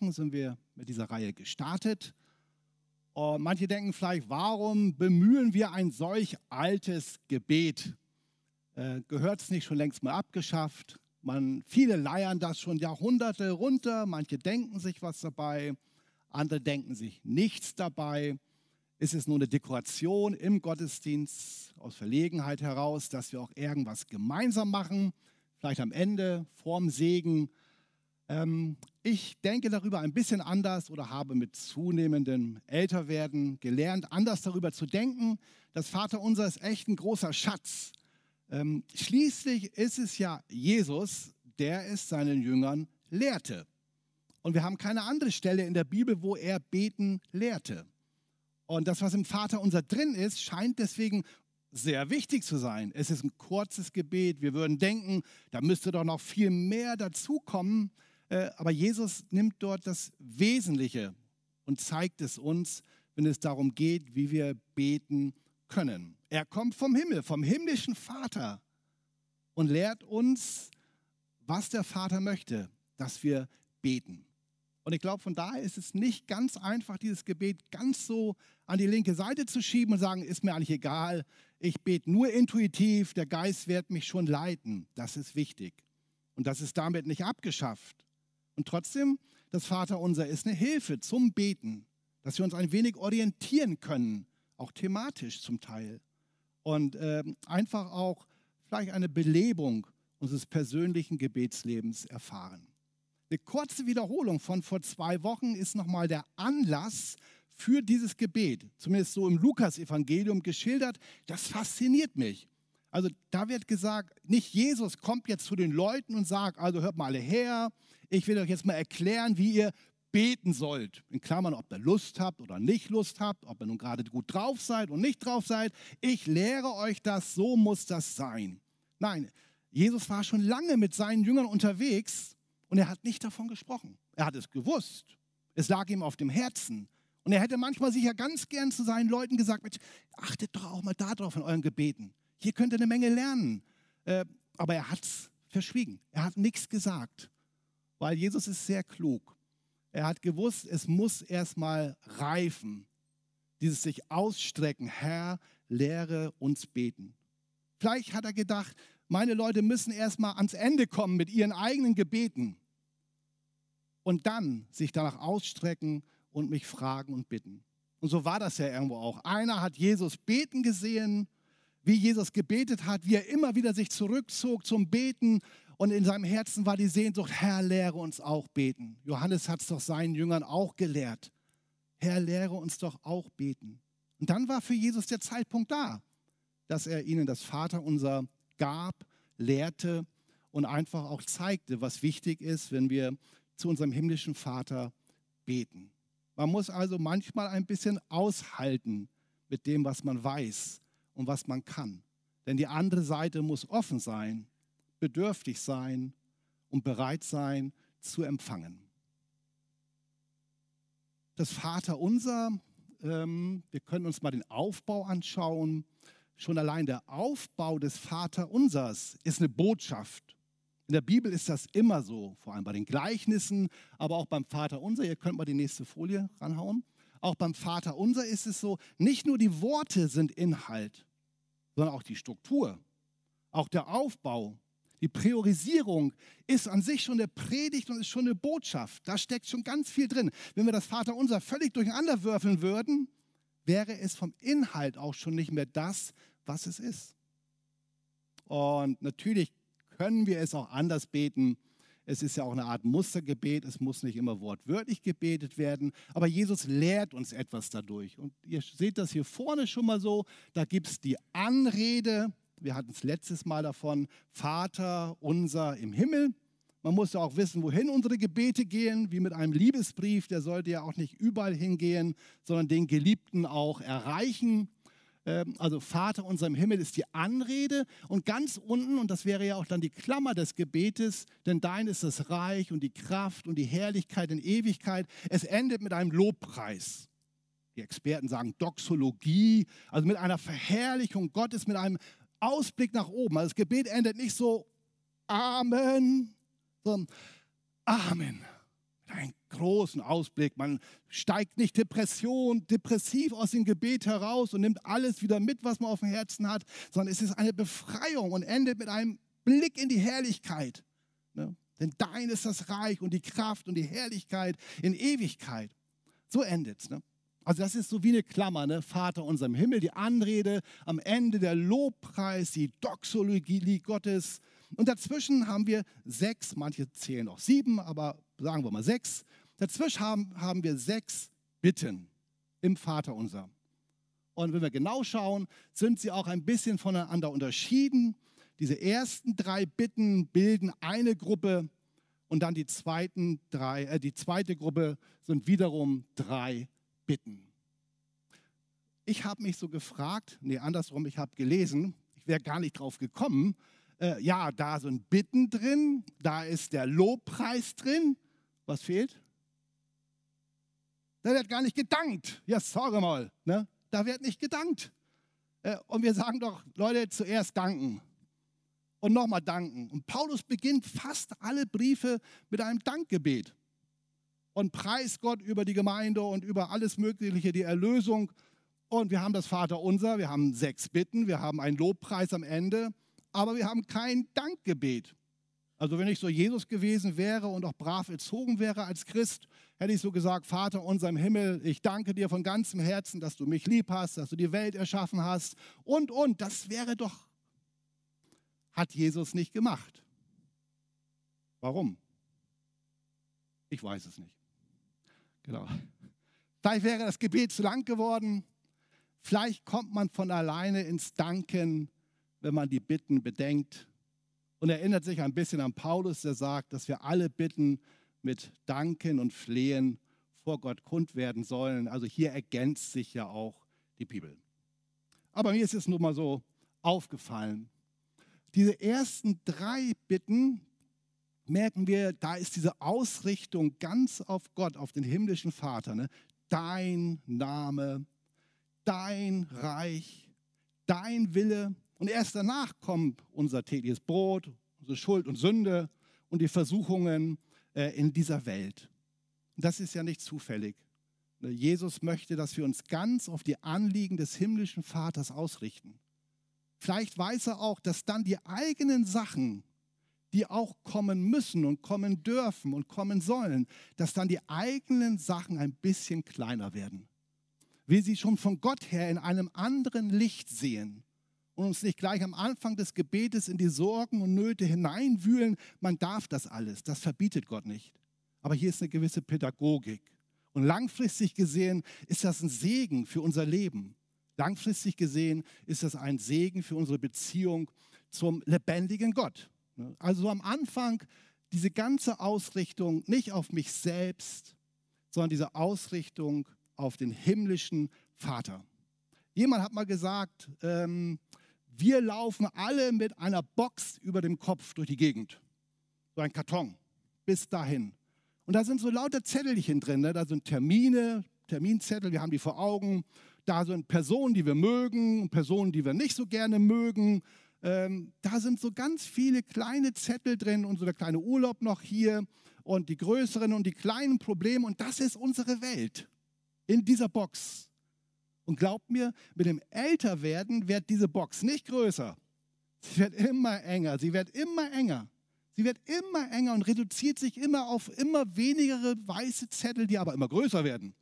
Wochen sind wir mit dieser Reihe gestartet. Und manche denken vielleicht, warum bemühen wir ein solch altes Gebet? Äh, Gehört es nicht schon längst mal abgeschafft? Man, viele leiern das schon Jahrhunderte runter. Manche denken sich was dabei, andere denken sich nichts dabei. Ist es nur eine Dekoration im Gottesdienst aus Verlegenheit heraus, dass wir auch irgendwas gemeinsam machen? vielleicht am Ende, vorm Segen. Ähm, ich denke darüber ein bisschen anders oder habe mit zunehmendem Älterwerden gelernt, anders darüber zu denken. Das Vaterunser ist echt ein großer Schatz. Ähm, schließlich ist es ja Jesus, der es seinen Jüngern lehrte. Und wir haben keine andere Stelle in der Bibel, wo er beten lehrte. Und das, was im Vaterunser drin ist, scheint deswegen sehr wichtig zu sein. Es ist ein kurzes Gebet. Wir würden denken, da müsste doch noch viel mehr dazukommen. Äh, Aber Jesus nimmt dort das Wesentliche und zeigt es uns, wenn es darum geht, wie wir beten können. Er kommt vom Himmel, vom himmlischen Vater und lehrt uns, was der Vater möchte, dass wir beten. Und ich glaube, von daher ist es nicht ganz einfach, dieses Gebet ganz so an die linke Seite zu schieben und sagen, ist mir eigentlich egal, ich bete nur intuitiv, der Geist wird mich schon leiten. Das ist wichtig. Und das ist damit nicht abgeschafft. Und trotzdem, das Vaterunser ist eine Hilfe zum Beten, dass wir uns ein wenig orientieren können, auch thematisch zum Teil. Und äh, einfach auch vielleicht eine Belebung unseres persönlichen Gebetslebens erfahren. Eine kurze Wiederholung von vor zwei Wochen ist nochmal der Anlass für dieses Gebet, zumindest so im Lukas-Evangelium geschildert. Das fasziniert mich. Also da wird gesagt, nicht Jesus kommt jetzt zu den Leuten und sagt, also hört mal alle her, ich will euch jetzt mal erklären, wie ihr beten sollt. In Klammern, ob ihr Lust habt oder nicht Lust habt, ob ihr nun gerade gut drauf seid und nicht drauf seid. Ich lehre euch das, so muss das sein. Nein, Jesus war schon lange mit seinen Jüngern unterwegs und er hat nicht davon gesprochen. Er hat es gewusst. Es lag ihm auf dem Herzen. Und er hätte manchmal sicher ganz gern zu seinen Leuten gesagt, Mensch, achtet doch auch mal darauf in euren Gebeten. Hier könnt ihr eine Menge lernen. Äh, aber er hat es verschwiegen. Er hat nichts gesagt, weil Jesus ist sehr klug. Er hat gewusst, es muss erstmal reifen. Dieses sich ausstrecken, Herr, lehre uns beten. Vielleicht hat er gedacht, meine Leute müssen erstmal ans Ende kommen mit ihren eigenen Gebeten und dann sich danach ausstrecken und mich fragen und bitten. Und so war das ja irgendwo auch. Einer hat Jesus beten gesehen, wie Jesus gebetet hat, wie er immer wieder sich zurückzog zum Beten und in seinem Herzen war die Sehnsucht, Herr, lehre uns auch beten. Johannes hat es doch seinen Jüngern auch gelehrt. Herr, lehre uns doch auch beten. Und dann war für Jesus der Zeitpunkt da, dass er ihnen das Vaterunser gab, lehrte und einfach auch zeigte, was wichtig ist, wenn wir zu unserem himmlischen Vater beten. Man muss also manchmal ein bisschen aushalten mit dem, was man weiß und was man kann. Denn die andere Seite muss offen sein, bedürftig sein und bereit sein zu empfangen. Das Vaterunser, ähm, wir können uns mal den Aufbau anschauen. Schon allein der Aufbau des Vaterunsers ist eine Botschaft. In der Bibel ist das immer so, vor allem bei den Gleichnissen, aber auch beim Vaterunser. Ihr könnt mal die nächste Folie ranhauen. Auch beim Vaterunser ist es so, nicht nur die Worte sind Inhalt, sondern auch die Struktur, auch der Aufbau, die Priorisierung ist an sich schon eine Predigt und ist schon eine Botschaft. Da steckt schon ganz viel drin. Wenn wir das Vaterunser völlig durcheinander würfeln würden, wäre es vom Inhalt auch schon nicht mehr das, was es ist. Und natürlich können wir es auch anders beten. Es ist ja auch eine Art Mustergebet. Es muss nicht immer wortwörtlich gebetet werden. Aber Jesus lehrt uns etwas dadurch. Und ihr seht das hier vorne schon mal so. Da gibt es die Anrede. Wir hatten es letztes Mal davon. Vater unser im Himmel. Man muss ja auch wissen, wohin unsere Gebete gehen, wie mit einem Liebesbrief. Der sollte ja auch nicht überall hingehen, sondern den Geliebten auch erreichen. Ähm, also Vater unser im Himmel ist die Anrede und ganz unten, und das wäre ja auch dann die Klammer des Gebetes, denn dein ist das Reich und die Kraft und die Herrlichkeit in Ewigkeit. Es endet mit einem Lobpreis. Die Experten sagen Doxologie, also mit einer Verherrlichung Gottes, mit einem Ausblick nach oben. Also das Gebet endet nicht so Amen, sondern Amen einen großen Ausblick. Man steigt nicht Depression, depressiv aus dem Gebet heraus und nimmt alles wieder mit, was man auf dem Herzen hat, sondern es ist eine Befreiung und endet mit einem Blick in die Herrlichkeit. Ne? Denn dein ist das Reich und die Kraft und die Herrlichkeit in Ewigkeit. So endet es. Ne? Also das ist so wie eine Klammer, ne? Vater unserem Himmel, die Anrede, am Ende der Lobpreis, die Doxologie Gottes. Und dazwischen haben wir sechs, manche zählen auch sieben, aber sagen wir mal sechs. Dazwischen haben, haben wir sechs Bitten im Vater unser. Und wenn wir genau schauen, sind sie auch ein bisschen voneinander unterschieden. Diese ersten drei Bitten bilden eine Gruppe und dann die, zweiten drei, äh, die zweite Gruppe sind wiederum drei Bitten. Ich habe mich so gefragt, nee, andersrum, ich habe gelesen, ich wäre gar nicht drauf gekommen, äh, ja, da sind Bitten drin, da ist der Lobpreis drin, was fehlt? Da wird gar nicht gedankt. Ja, sage mal. Ne? Da wird nicht gedankt. Äh, und wir sagen doch, Leute, zuerst danken. Und nochmal danken. Und Paulus beginnt fast alle Briefe mit einem Dankgebet. Und preist Gott über die Gemeinde und über alles Mögliche, die Erlösung. Und wir haben das Vaterunser, wir haben sechs Bitten, wir haben einen Lobpreis am Ende, aber wir haben kein Dankgebet. Also wenn ich so Jesus gewesen wäre und auch brav erzogen wäre als Christ, hätte ich so gesagt, Vater unser im Himmel, ich danke dir von ganzem Herzen, dass du mich lieb hast, dass du die Welt erschaffen hast und, und. Das wäre doch, hat Jesus nicht gemacht. Warum? Ich weiß es nicht. Genau. Vielleicht wäre das Gebet zu lang geworden. Vielleicht kommt man von alleine ins Danken, wenn man die Bitten bedenkt und erinnert sich ein bisschen an Paulus, der sagt, dass wir alle Bitten mit Danken und Flehen vor Gott kund werden sollen. Also hier ergänzt sich ja auch die Bibel. Aber mir ist es nun mal so aufgefallen. Diese ersten drei Bitten merken wir, da ist diese Ausrichtung ganz auf Gott, auf den himmlischen Vater. Ne? Dein Name, dein Reich, dein Wille und erst danach kommt unser tägliches Brot, unsere Schuld und Sünde und die Versuchungen äh, in dieser Welt. Das ist ja nicht zufällig. Ne, Jesus möchte, dass wir uns ganz auf die Anliegen des himmlischen Vaters ausrichten. Vielleicht weiß er auch, dass dann die eigenen Sachen, die auch kommen müssen und kommen dürfen und kommen sollen, dass dann die eigenen Sachen ein bisschen kleiner werden. Will sie schon von Gott her in einem anderen Licht sehen und uns nicht gleich am Anfang des Gebetes in die Sorgen und Nöte hineinwühlen. Man darf das alles, das verbietet Gott nicht. Aber hier ist eine gewisse Pädagogik. Und langfristig gesehen ist das ein Segen für unser Leben. Langfristig gesehen ist das ein Segen für unsere Beziehung zum lebendigen Gott. Also am Anfang diese ganze Ausrichtung nicht auf mich selbst, sondern diese Ausrichtung auf den himmlischen Vater. Jemand hat mal gesagt, ähm, wir laufen alle mit einer Box über dem Kopf durch die Gegend. So ein Karton. Bis dahin. Und da sind so lauter Zettelchen drin. Ne? Da sind Termine, Terminzettel, wir haben die vor Augen. Da sind Personen, die wir mögen, Personen, die wir nicht so gerne mögen. Ähm, da sind so ganz viele kleine Zettel drin und so der kleine Urlaub noch hier und die größeren und die kleinen Probleme. Und das ist unsere Welt in dieser Box. Und glaubt mir, mit dem Älterwerden wird diese Box nicht größer. Sie wird immer enger, sie wird immer enger. Sie wird immer enger und reduziert sich immer auf immer wenigere weiße Zettel, die aber immer größer werden.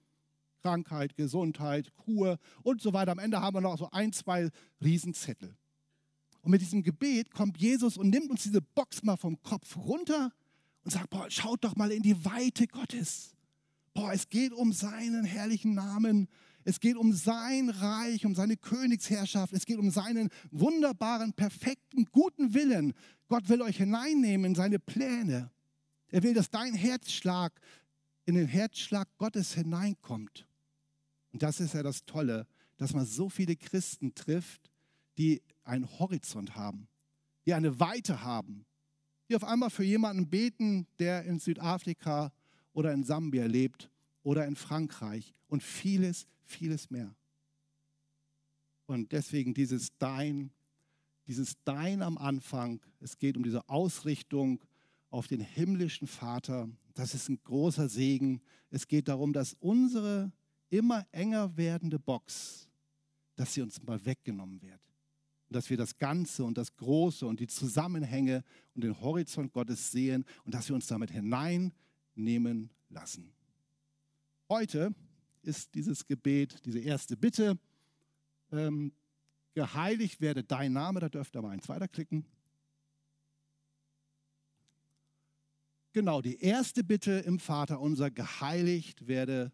Krankheit, Gesundheit, Kur und so weiter. Am Ende haben wir noch so ein, zwei Riesenzettel. Und mit diesem Gebet kommt Jesus und nimmt uns diese Box mal vom Kopf runter und sagt, boah, schaut doch mal in die Weite Gottes. Boah, es geht um seinen herrlichen Namen es geht um sein Reich, um seine Königsherrschaft. Es geht um seinen wunderbaren, perfekten, guten Willen. Gott will euch hineinnehmen in seine Pläne. Er will, dass dein Herzschlag in den Herzschlag Gottes hineinkommt. Und das ist ja das Tolle, dass man so viele Christen trifft, die einen Horizont haben, die eine Weite haben, die auf einmal für jemanden beten, der in Südafrika oder in Sambia lebt oder in Frankreich und vieles, vieles mehr. Und deswegen dieses Dein, dieses Dein am Anfang, es geht um diese Ausrichtung auf den himmlischen Vater. Das ist ein großer Segen. Es geht darum, dass unsere immer enger werdende Box, dass sie uns mal weggenommen wird. Und dass wir das Ganze und das Große und die Zusammenhänge und den Horizont Gottes sehen und dass wir uns damit hineinnehmen lassen. Heute ist dieses Gebet, diese erste Bitte, ähm, geheiligt werde dein Name, da dürft ihr aber eins weiterklicken. Genau, die erste Bitte im Vater unser, geheiligt werde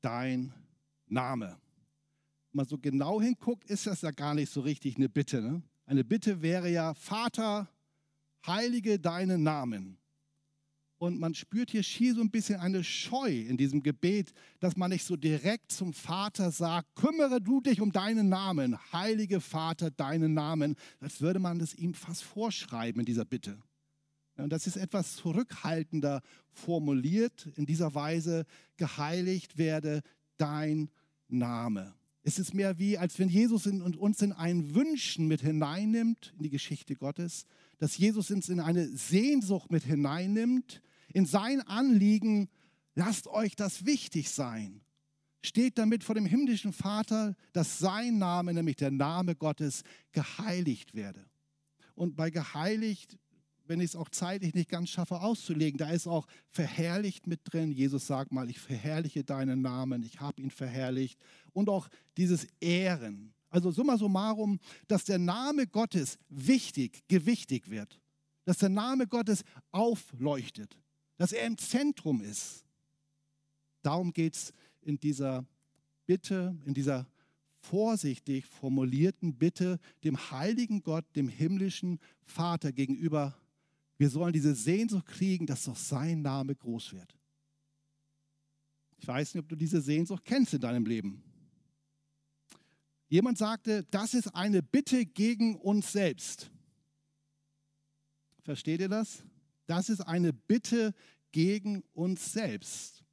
dein Name. Man so genau hinguckt, ist das ja gar nicht so richtig eine Bitte. Ne? Eine Bitte wäre ja, Vater, heilige deinen Namen. Und man spürt hier schier so ein bisschen eine Scheu in diesem Gebet, dass man nicht so direkt zum Vater sagt, kümmere du dich um deinen Namen, heilige Vater, deinen Namen, als würde man das ihm fast vorschreiben in dieser Bitte. Und das ist etwas zurückhaltender formuliert, in dieser Weise, geheiligt werde dein Name. Es ist mehr wie, als wenn Jesus in, und uns in ein Wünschen mit hineinnimmt in die Geschichte Gottes, dass Jesus uns in eine Sehnsucht mit hineinnimmt, in sein Anliegen, lasst euch das wichtig sein. Steht damit vor dem himmlischen Vater, dass sein Name, nämlich der Name Gottes, geheiligt werde. Und bei geheiligt wenn ich es auch zeitlich nicht ganz schaffe auszulegen. Da ist auch verherrlicht mit drin. Jesus sagt mal, ich verherrliche deinen Namen, ich habe ihn verherrlicht. Und auch dieses Ehren. Also summa summarum, dass der Name Gottes wichtig, gewichtig wird. Dass der Name Gottes aufleuchtet. Dass er im Zentrum ist. Darum geht es in dieser Bitte, in dieser vorsichtig formulierten Bitte dem heiligen Gott, dem himmlischen Vater gegenüber wir sollen diese Sehnsucht kriegen, dass doch sein Name groß wird. Ich weiß nicht, ob du diese Sehnsucht kennst in deinem Leben. Jemand sagte, das ist eine Bitte gegen uns selbst. Versteht ihr das? Das ist eine Bitte gegen uns selbst.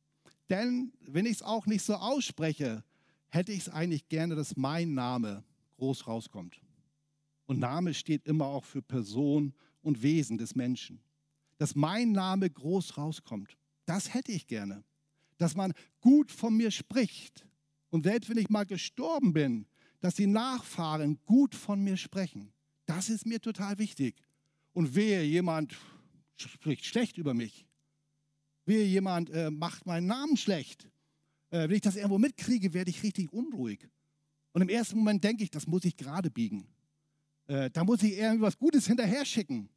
Denn wenn ich es auch nicht so ausspreche, hätte ich es eigentlich gerne, dass mein Name groß rauskommt. Und Name steht immer auch für Person und Wesen des Menschen. Dass mein Name groß rauskommt. Das hätte ich gerne. Dass man gut von mir spricht. Und selbst wenn ich mal gestorben bin, dass die Nachfahren gut von mir sprechen. Das ist mir total wichtig. Und wehe, jemand spricht schlecht über mich. Wehe, jemand äh, macht meinen Namen schlecht. Äh, wenn ich das irgendwo mitkriege, werde ich richtig unruhig. Und im ersten Moment denke ich, das muss ich gerade biegen. Äh, da muss ich irgendwas Gutes hinterher schicken.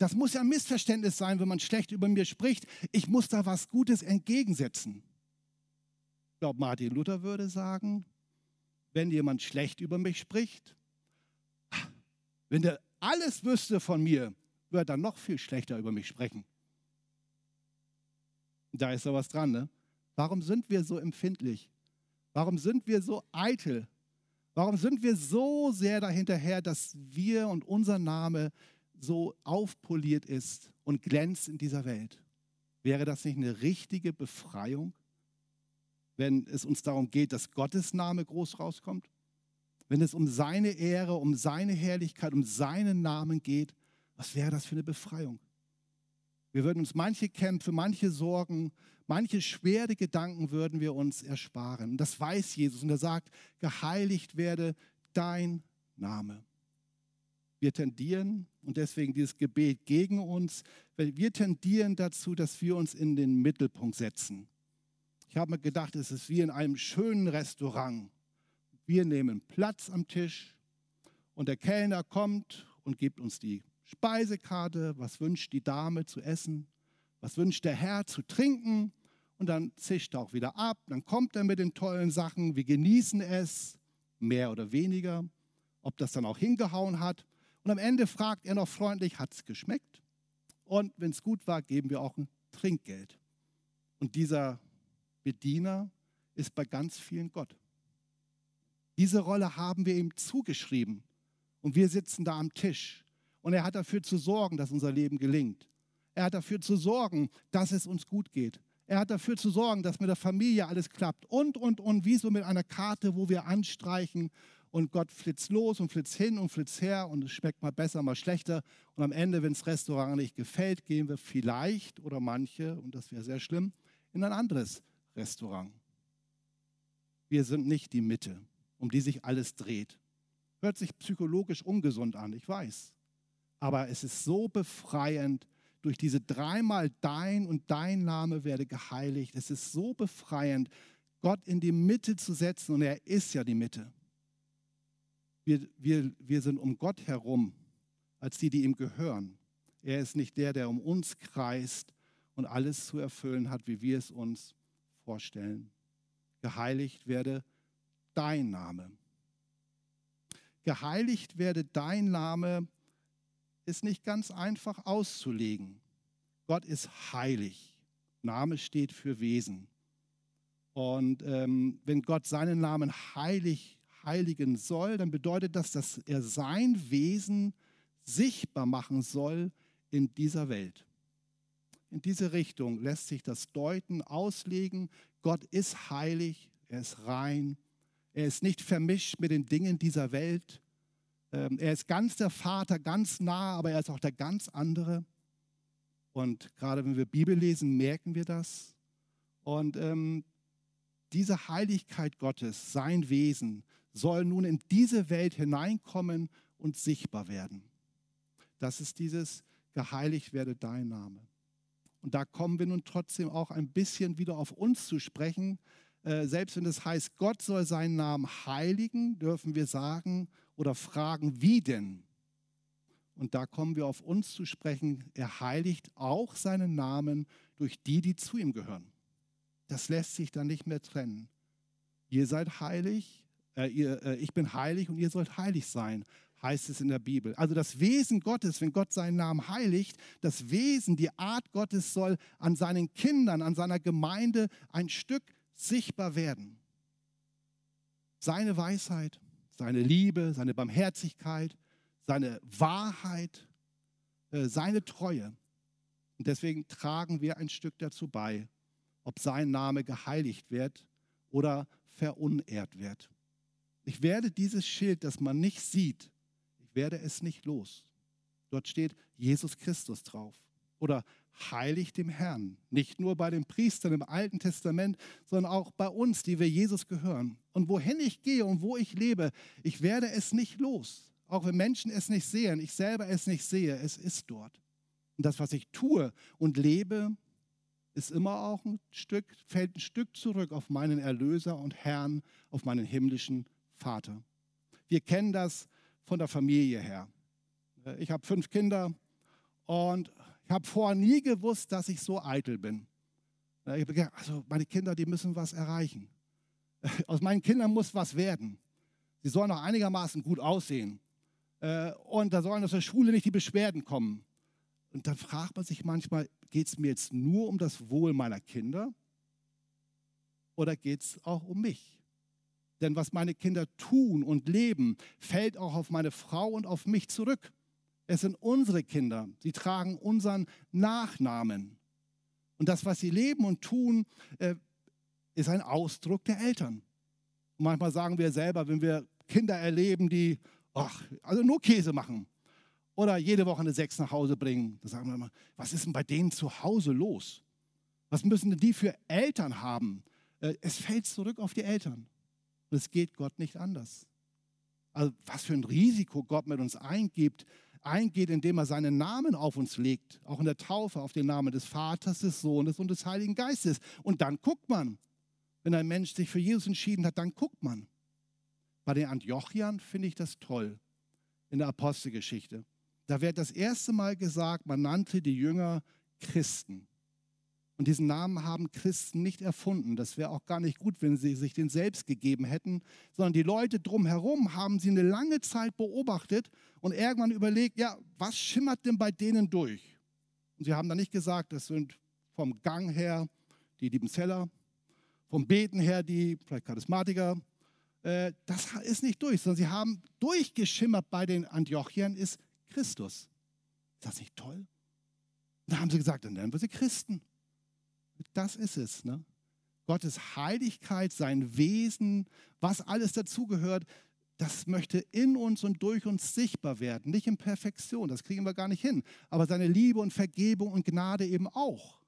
Das muss ja ein Missverständnis sein, wenn man schlecht über mir spricht. Ich muss da was Gutes entgegensetzen. Ich glaube, Martin Luther würde sagen, wenn jemand schlecht über mich spricht, wenn der alles wüsste von mir, würde er noch viel schlechter über mich sprechen. Da ist doch was dran, ne? Warum sind wir so empfindlich? Warum sind wir so eitel? Warum sind wir so sehr dahinterher, dass wir und unser Name so aufpoliert ist und glänzt in dieser Welt. Wäre das nicht eine richtige Befreiung, wenn es uns darum geht, dass Gottes Name groß rauskommt? Wenn es um seine Ehre, um seine Herrlichkeit, um seinen Namen geht, was wäre das für eine Befreiung? Wir würden uns manche Kämpfe, manche Sorgen, manche schwere Gedanken würden wir uns ersparen. Und das weiß Jesus und er sagt, geheiligt werde dein Name. Wir tendieren, und deswegen dieses Gebet gegen uns, weil wir tendieren dazu, dass wir uns in den Mittelpunkt setzen. Ich habe mir gedacht, es ist wie in einem schönen Restaurant. Wir nehmen Platz am Tisch und der Kellner kommt und gibt uns die Speisekarte, was wünscht die Dame zu essen, was wünscht der Herr zu trinken? Und dann zischt er auch wieder ab, dann kommt er mit den tollen Sachen, wir genießen es, mehr oder weniger, ob das dann auch hingehauen hat und am Ende fragt er noch freundlich, hat es geschmeckt? Und wenn es gut war, geben wir auch ein Trinkgeld. Und dieser Bediener ist bei ganz vielen Gott. Diese Rolle haben wir ihm zugeschrieben. Und wir sitzen da am Tisch. Und er hat dafür zu sorgen, dass unser Leben gelingt. Er hat dafür zu sorgen, dass es uns gut geht. Er hat dafür zu sorgen, dass mit der Familie alles klappt. Und, und, und, wie so mit einer Karte, wo wir anstreichen und Gott flitzt los und flitzt hin und flitzt her und es schmeckt mal besser, mal schlechter. Und am Ende, wenn das Restaurant nicht gefällt, gehen wir vielleicht oder manche, und das wäre sehr schlimm, in ein anderes Restaurant. Wir sind nicht die Mitte, um die sich alles dreht. Hört sich psychologisch ungesund an, ich weiß. Aber es ist so befreiend, durch diese dreimal dein und dein Name werde geheiligt. Es ist so befreiend, Gott in die Mitte zu setzen und er ist ja die Mitte. Wir, wir, wir sind um Gott herum als die, die ihm gehören. Er ist nicht der, der um uns kreist und alles zu erfüllen hat, wie wir es uns vorstellen. Geheiligt werde dein Name. Geheiligt werde dein Name ist nicht ganz einfach auszulegen. Gott ist heilig. Name steht für Wesen. Und ähm, wenn Gott seinen Namen heilig heiligen soll, dann bedeutet das, dass er sein Wesen sichtbar machen soll in dieser Welt. In diese Richtung lässt sich das deuten, auslegen. Gott ist heilig, er ist rein, er ist nicht vermischt mit den Dingen dieser Welt. Ähm, er ist ganz der Vater, ganz nah, aber er ist auch der ganz andere. Und gerade wenn wir Bibel lesen, merken wir das. Und ähm, diese Heiligkeit Gottes, sein Wesen, soll nun in diese Welt hineinkommen und sichtbar werden. Das ist dieses geheiligt werde dein Name. Und da kommen wir nun trotzdem auch ein bisschen wieder auf uns zu sprechen. Äh, selbst wenn es heißt, Gott soll seinen Namen heiligen, dürfen wir sagen oder fragen, wie denn? Und da kommen wir auf uns zu sprechen. Er heiligt auch seinen Namen durch die, die zu ihm gehören. Das lässt sich dann nicht mehr trennen. Ihr seid heilig, äh, ihr, äh, ich bin heilig und ihr sollt heilig sein, heißt es in der Bibel. Also das Wesen Gottes, wenn Gott seinen Namen heiligt, das Wesen, die Art Gottes soll an seinen Kindern, an seiner Gemeinde ein Stück sichtbar werden. Seine Weisheit, seine Liebe, seine Barmherzigkeit, seine Wahrheit, äh, seine Treue. Und deswegen tragen wir ein Stück dazu bei, ob sein Name geheiligt wird oder verunehrt wird. Ich werde dieses Schild, das man nicht sieht, ich werde es nicht los. Dort steht Jesus Christus drauf. Oder heilig dem Herrn. Nicht nur bei den Priestern im Alten Testament, sondern auch bei uns, die wir Jesus gehören. Und wohin ich gehe und wo ich lebe, ich werde es nicht los. Auch wenn Menschen es nicht sehen, ich selber es nicht sehe, es ist dort. Und das, was ich tue und lebe, ist immer auch ein Stück, fällt ein Stück zurück auf meinen Erlöser und Herrn, auf meinen himmlischen Vater. Wir kennen das von der Familie her. Ich habe fünf Kinder und ich habe vorher nie gewusst, dass ich so eitel bin. Ich habe gedacht, also meine Kinder, die müssen was erreichen. Aus meinen Kindern muss was werden. Sie sollen auch einigermaßen gut aussehen. Äh, und da sollen aus der Schule nicht die Beschwerden kommen. Und dann fragt man sich manchmal, geht es mir jetzt nur um das Wohl meiner Kinder oder geht es auch um mich? Denn was meine Kinder tun und leben, fällt auch auf meine Frau und auf mich zurück. Es sind unsere Kinder. Sie tragen unseren Nachnamen. Und das, was sie leben und tun, äh, ist ein Ausdruck der Eltern. Und manchmal sagen wir selber, wenn wir Kinder erleben, die ach, also nur Käse machen oder jede Woche eine Sechs nach Hause bringen, dann sagen wir immer, was ist denn bei denen zu Hause los? Was müssen denn die für Eltern haben? Äh, es fällt zurück auf die Eltern. Und es geht Gott nicht anders. Also was für ein Risiko Gott mit uns eingibt, eingeht, indem er seinen Namen auf uns legt, auch in der Taufe auf den Namen des Vaters, des Sohnes und des Heiligen Geistes. Und dann guckt man, wenn ein Mensch sich für Jesus entschieden hat, dann guckt man. Bei den Antiochiern finde ich das toll in der Apostelgeschichte. Da wird das erste Mal gesagt, man nannte die Jünger Christen. Und diesen Namen haben Christen nicht erfunden. Das wäre auch gar nicht gut, wenn sie sich den selbst gegeben hätten, sondern die Leute drumherum haben sie eine lange Zeit beobachtet und irgendwann überlegt, ja, was schimmert denn bei denen durch? Und sie haben dann nicht gesagt, das sind vom Gang her die Liebenzeller, vom Beten her die vielleicht Charismatiker. Äh, das ist nicht durch, sondern sie haben durchgeschimmert bei den Antiochiern ist Christus. Ist das nicht toll? Da haben sie gesagt, dann nennen wir sie Christen. Das ist es. Ne? Gottes Heiligkeit, sein Wesen, was alles dazugehört, das möchte in uns und durch uns sichtbar werden. Nicht in Perfektion, das kriegen wir gar nicht hin. Aber seine Liebe und Vergebung und Gnade eben auch.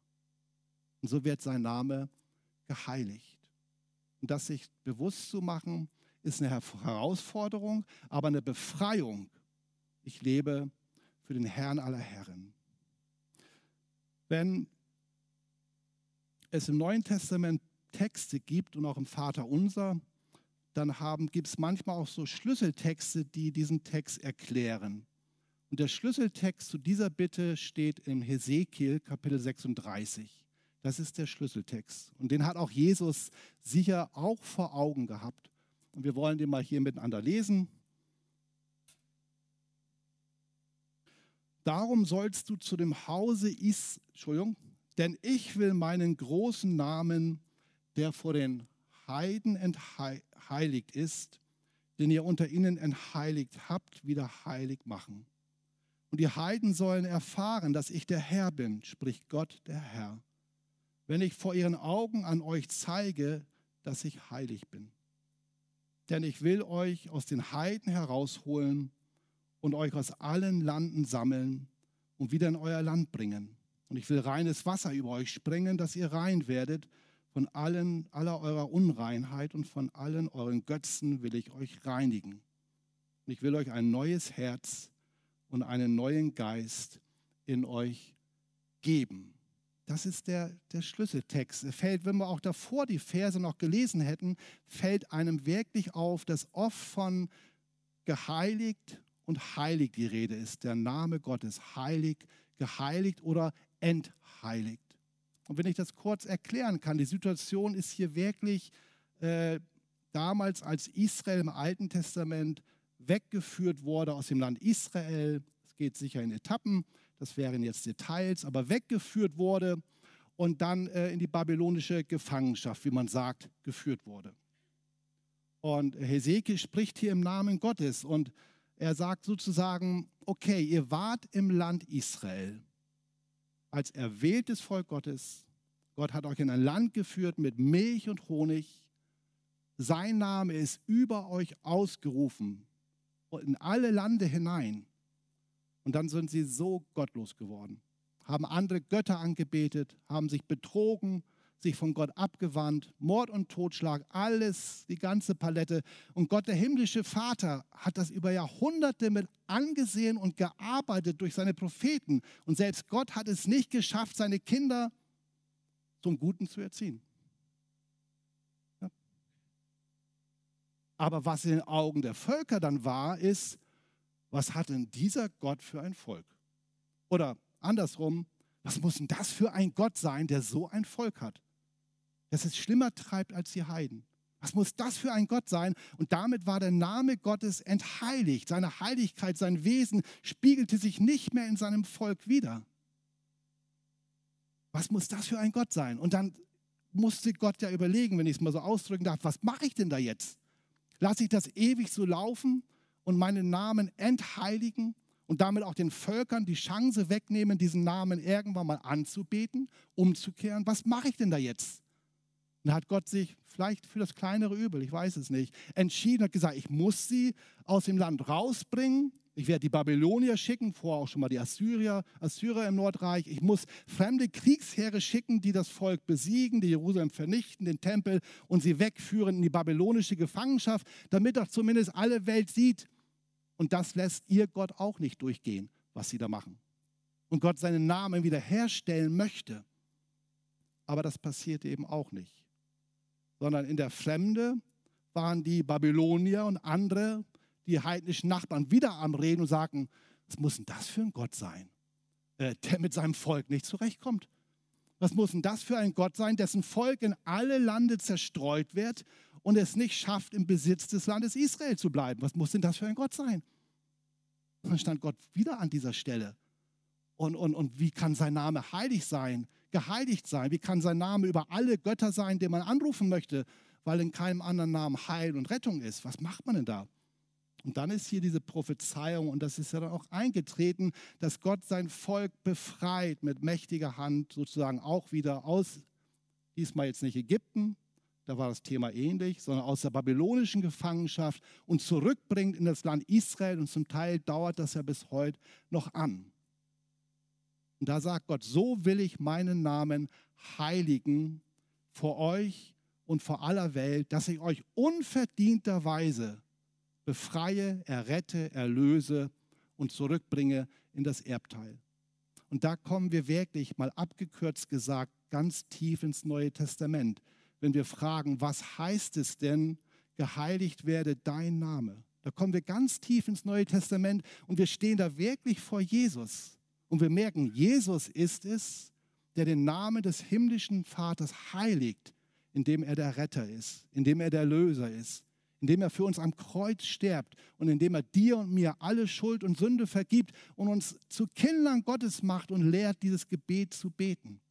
Und so wird sein Name geheiligt. Und das sich bewusst zu machen, ist eine Herausforderung, aber eine Befreiung. Ich lebe für den Herrn aller Herren. Wenn es im Neuen Testament Texte gibt und auch im Vater unser, dann gibt es manchmal auch so Schlüsseltexte, die diesen Text erklären. Und der Schlüsseltext zu dieser Bitte steht im Hesekiel Kapitel 36. Das ist der Schlüsseltext. Und den hat auch Jesus sicher auch vor Augen gehabt. Und wir wollen den mal hier miteinander lesen. Darum sollst du zu dem Hause Is, Entschuldigung, denn ich will meinen großen Namen, der vor den Heiden entheiligt ist, den ihr unter ihnen entheiligt habt, wieder heilig machen. Und die Heiden sollen erfahren, dass ich der Herr bin, spricht Gott der Herr wenn ich vor ihren Augen an euch zeige, dass ich heilig bin. Denn ich will euch aus den Heiden herausholen und euch aus allen Landen sammeln und wieder in euer Land bringen. Und ich will reines Wasser über euch sprengen, dass ihr rein werdet. Von allen, aller eurer Unreinheit und von allen euren Götzen will ich euch reinigen. Und ich will euch ein neues Herz und einen neuen Geist in euch geben. Das ist der, der Schlüsseltext. Er fällt, wenn wir auch davor die Verse noch gelesen hätten, fällt einem wirklich auf, dass oft von geheiligt und heilig die Rede ist. Der Name Gottes heilig, geheiligt oder entheiligt. Und wenn ich das kurz erklären kann, die Situation ist hier wirklich äh, damals, als Israel im Alten Testament weggeführt wurde aus dem Land Israel. Es geht sicher in Etappen das wären jetzt Details, aber weggeführt wurde und dann äh, in die babylonische Gefangenschaft, wie man sagt, geführt wurde. Und Hesekiel spricht hier im Namen Gottes und er sagt sozusagen, okay, ihr wart im Land Israel als erwähltes Volk Gottes. Gott hat euch in ein Land geführt mit Milch und Honig. Sein Name ist über euch ausgerufen und in alle Lande hinein. Und dann sind sie so gottlos geworden, haben andere Götter angebetet, haben sich betrogen, sich von Gott abgewandt, Mord und Totschlag, alles, die ganze Palette. Und Gott, der himmlische Vater, hat das über Jahrhunderte mit angesehen und gearbeitet durch seine Propheten. Und selbst Gott hat es nicht geschafft, seine Kinder zum Guten zu erziehen. Ja. Aber was in den Augen der Völker dann war, ist, was hat denn dieser Gott für ein Volk? Oder andersrum, was muss denn das für ein Gott sein, der so ein Volk hat? Das es schlimmer treibt als die Heiden. Was muss das für ein Gott sein? Und damit war der Name Gottes entheiligt. Seine Heiligkeit, sein Wesen spiegelte sich nicht mehr in seinem Volk wider. Was muss das für ein Gott sein? Und dann musste Gott ja überlegen, wenn ich es mal so ausdrücken darf, was mache ich denn da jetzt? Lasse ich das ewig so laufen? und meinen Namen entheiligen und damit auch den Völkern die Chance wegnehmen, diesen Namen irgendwann mal anzubeten, umzukehren. Was mache ich denn da jetzt? Und da hat Gott sich vielleicht für das kleinere Übel, ich weiß es nicht, entschieden, hat gesagt, ich muss sie aus dem Land rausbringen. Ich werde die Babylonier schicken, vorher auch schon mal die Assyrier, Assyrer im Nordreich. Ich muss fremde Kriegsheere schicken, die das Volk besiegen, die Jerusalem vernichten, den Tempel und sie wegführen in die babylonische Gefangenschaft, damit doch zumindest alle Welt sieht, und das lässt ihr Gott auch nicht durchgehen, was sie da machen. Und Gott seinen Namen wiederherstellen möchte. Aber das passierte eben auch nicht. Sondern in der Fremde waren die Babylonier und andere, die heidnischen Nachbarn, wieder am Reden und sagten, was muss denn das für ein Gott sein, äh, der mit seinem Volk nicht zurechtkommt? Was muss denn das für ein Gott sein, dessen Volk in alle Lande zerstreut wird und es nicht schafft, im Besitz des Landes Israel zu bleiben? Was muss denn das für ein Gott sein? dann stand Gott wieder an dieser Stelle. Und, und, und wie kann sein Name heilig sein? Geheiligt sein? Wie kann sein Name über alle Götter sein, den man anrufen möchte, weil in keinem anderen Namen Heil und Rettung ist? Was macht man denn da? Und dann ist hier diese Prophezeiung, und das ist ja dann auch eingetreten, dass Gott sein Volk befreit mit mächtiger Hand, sozusagen auch wieder aus, diesmal jetzt nicht Ägypten, da war das Thema ähnlich, sondern aus der babylonischen Gefangenschaft und zurückbringt in das Land Israel. Und zum Teil dauert das ja bis heute noch an. Und da sagt Gott, so will ich meinen Namen heiligen vor euch und vor aller Welt, dass ich euch unverdienterweise befreie, errette, erlöse und zurückbringe in das Erbteil. Und da kommen wir wirklich, mal abgekürzt gesagt, ganz tief ins Neue Testament wenn wir fragen, was heißt es denn, geheiligt werde dein Name? Da kommen wir ganz tief ins Neue Testament und wir stehen da wirklich vor Jesus. Und wir merken, Jesus ist es, der den Namen des himmlischen Vaters heiligt, indem er der Retter ist, indem er der Löser ist, indem er für uns am Kreuz stirbt und indem er dir und mir alle Schuld und Sünde vergibt und uns zu Kindern Gottes macht und lehrt, dieses Gebet zu beten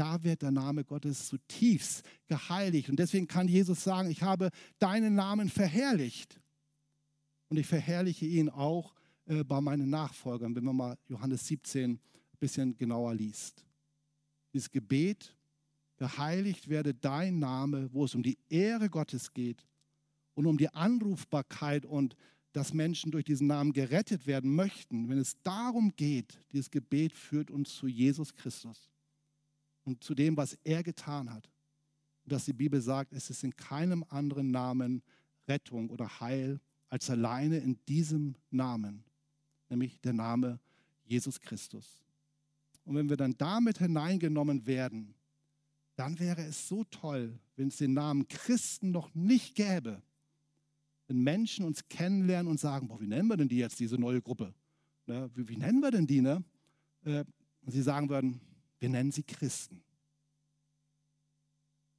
da wird der Name Gottes zutiefst geheiligt. Und deswegen kann Jesus sagen, ich habe deinen Namen verherrlicht. Und ich verherrliche ihn auch äh, bei meinen Nachfolgern, wenn man mal Johannes 17 ein bisschen genauer liest. Dieses Gebet, geheiligt werde dein Name, wo es um die Ehre Gottes geht und um die Anrufbarkeit und dass Menschen durch diesen Namen gerettet werden möchten. Wenn es darum geht, dieses Gebet führt uns zu Jesus Christus und zu dem, was er getan hat. Und dass die Bibel sagt, es ist in keinem anderen Namen Rettung oder Heil als alleine in diesem Namen, nämlich der Name Jesus Christus. Und wenn wir dann damit hineingenommen werden, dann wäre es so toll, wenn es den Namen Christen noch nicht gäbe. Wenn Menschen uns kennenlernen und sagen, boah, wie nennen wir denn die jetzt, diese neue Gruppe? Ne, wie, wie, nennen wir denn die? Ne? Äh, und sie sagen würden, wir nennen sie Christen.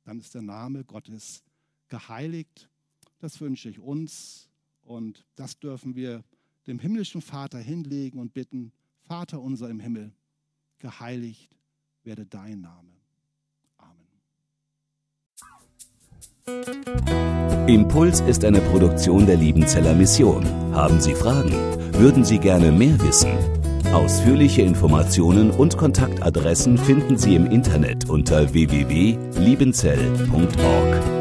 Dann ist der Name Gottes geheiligt. Das wünsche ich uns und das dürfen wir dem himmlischen Vater hinlegen und bitten, Vater unser im Himmel, geheiligt werde dein Name. Amen. Impuls ist eine Produktion der Liebenzeller Mission. Haben Sie Fragen? Würden Sie gerne mehr wissen? Ausführliche Informationen und Kontaktadressen finden Sie im Internet unter www.liebenzell.org.